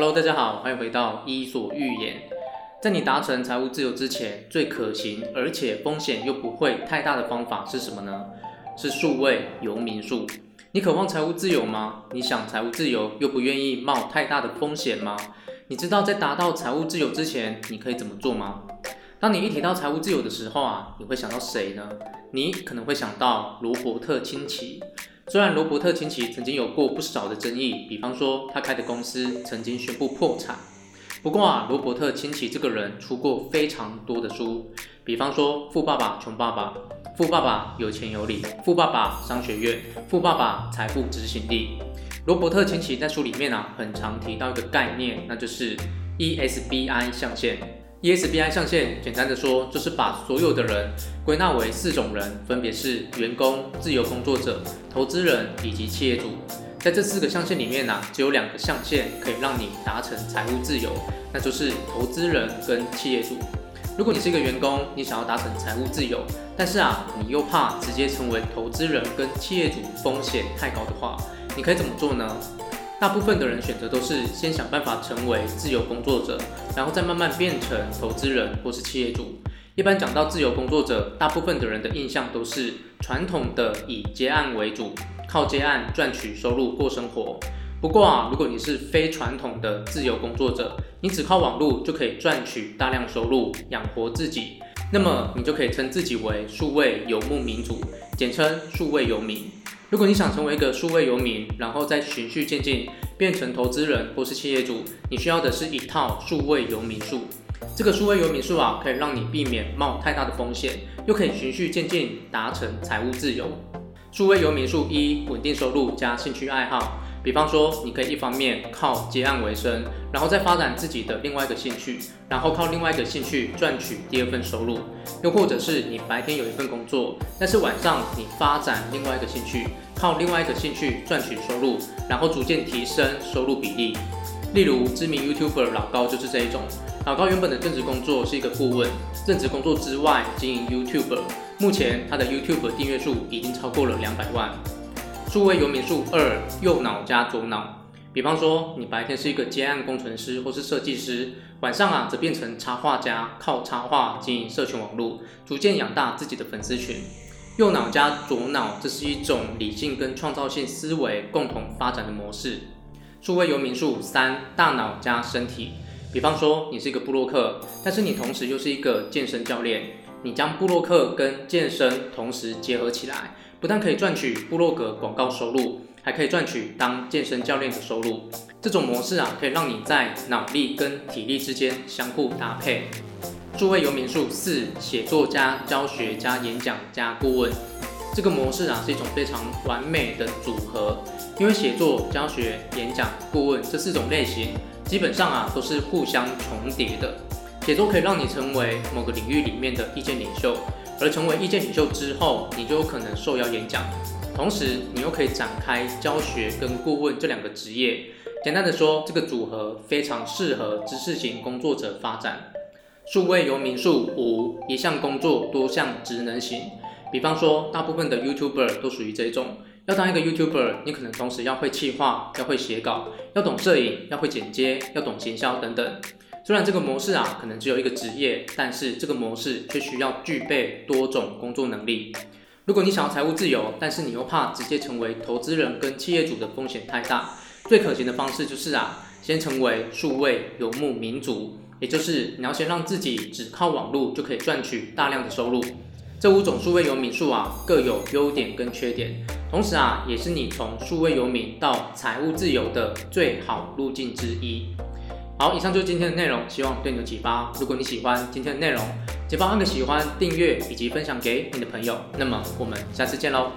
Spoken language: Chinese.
Hello，大家好，欢迎回到伊索寓言。在你达成财务自由之前，最可行而且风险又不会太大的方法是什么呢？是数位游民术。你渴望财务自由吗？你想财务自由又不愿意冒太大的风险吗？你知道在达到财务自由之前，你可以怎么做吗？当你一提到财务自由的时候啊，你会想到谁呢？你可能会想到罗伯特清崎。虽然罗伯特清崎曾经有过不少的争议，比方说他开的公司曾经宣布破产。不过啊，罗伯特清崎这个人出过非常多的书，比方说《富爸爸穷爸爸》、《富爸爸有钱有理》、《富爸爸商学院》、《富爸爸财富执行力》。罗伯特清崎在书里面啊，很常提到一个概念，那就是 ESBI 象限。ESBI 象限，简单的说，就是把所有的人归纳为四种人，分别是员工、自由工作者、投资人以及企业主。在这四个象限里面呢、只有两个象限可以让你达成财务自由，那就是投资人跟企业主。如果你是一个员工，你想要达成财务自由，但是啊，你又怕直接成为投资人跟企业主风险太高的话，你可以怎么做呢？大部分的人选择都是先想办法成为自由工作者，然后再慢慢变成投资人或是企业主。一般讲到自由工作者，大部分的人的印象都是传统的以接案为主，靠接案赚取收入过生活。不过啊，如果你是非传统的自由工作者，你只靠网络就可以赚取大量收入养活自己，那么你就可以称自己为数位游牧民族，简称数位游民。如果你想成为一个数位游民，然后再循序渐进变成投资人或是企业主，你需要的是一套数位游民术。这个数位游民术啊，可以让你避免冒太大的风险，又可以循序渐进达成财务自由。数位游民术一：稳定收入加兴趣爱好。比方说，你可以一方面靠接案为生，然后再发展自己的另外一个兴趣，然后靠另外一个兴趣赚取第二份收入。又或者是你白天有一份工作，但是晚上你发展另外一个兴趣，靠另外一个兴趣赚取收入，然后逐渐提升收入比例。例如知名 YouTuber 老高就是这一种。老高原本的正职工作是一个顾问，正职工作之外经营 YouTuber，目前他的 YouTuber 订阅数已经超过了两百万。数位游民术二：右脑加左脑。比方说，你白天是一个接案工程师或是设计师，晚上啊则变成插画家，靠插画经营社群网络，逐渐养大自己的粉丝群。右脑加左脑，这是一种理性跟创造性思维共同发展的模式。数位游民术三：大脑加身体。比方说，你是一个部落客，但是你同时又是一个健身教练，你将部落客跟健身同时结合起来。不但可以赚取部落格广告收入，还可以赚取当健身教练的收入。这种模式啊，可以让你在脑力跟体力之间相互搭配。诸位游民术四：写作加教学加演讲加顾问。这个模式啊，是一种非常完美的组合。因为写作、教学、演讲、顾问这四种类型，基本上啊都是互相重叠的。写作可以让你成为某个领域里面的意见领袖。而成为意见领袖之后，你就有可能受邀演讲，同时你又可以展开教学跟顾问这两个职业。简单的说，这个组合非常适合知识型工作者发展。数位游民数五：一项工作多项职能型。比方说，大部分的 YouTuber 都属于这种。要当一个 YouTuber，你可能同时要会企划，要会写稿，要懂摄影，要会剪接，要懂行销等等。虽然这个模式啊，可能只有一个职业，但是这个模式却需要具备多种工作能力。如果你想要财务自由，但是你又怕直接成为投资人跟企业主的风险太大，最可行的方式就是啊，先成为数位游牧民族，也就是你要先让自己只靠网络就可以赚取大量的收入。这五种数位游民术啊，各有优点跟缺点，同时啊，也是你从数位游民到财务自由的最好路径之一。好，以上就是今天的内容，希望对你有启发。如果你喜欢今天的内容，请帮我按个喜欢、订阅以及分享给你的朋友。那么我们下次见喽。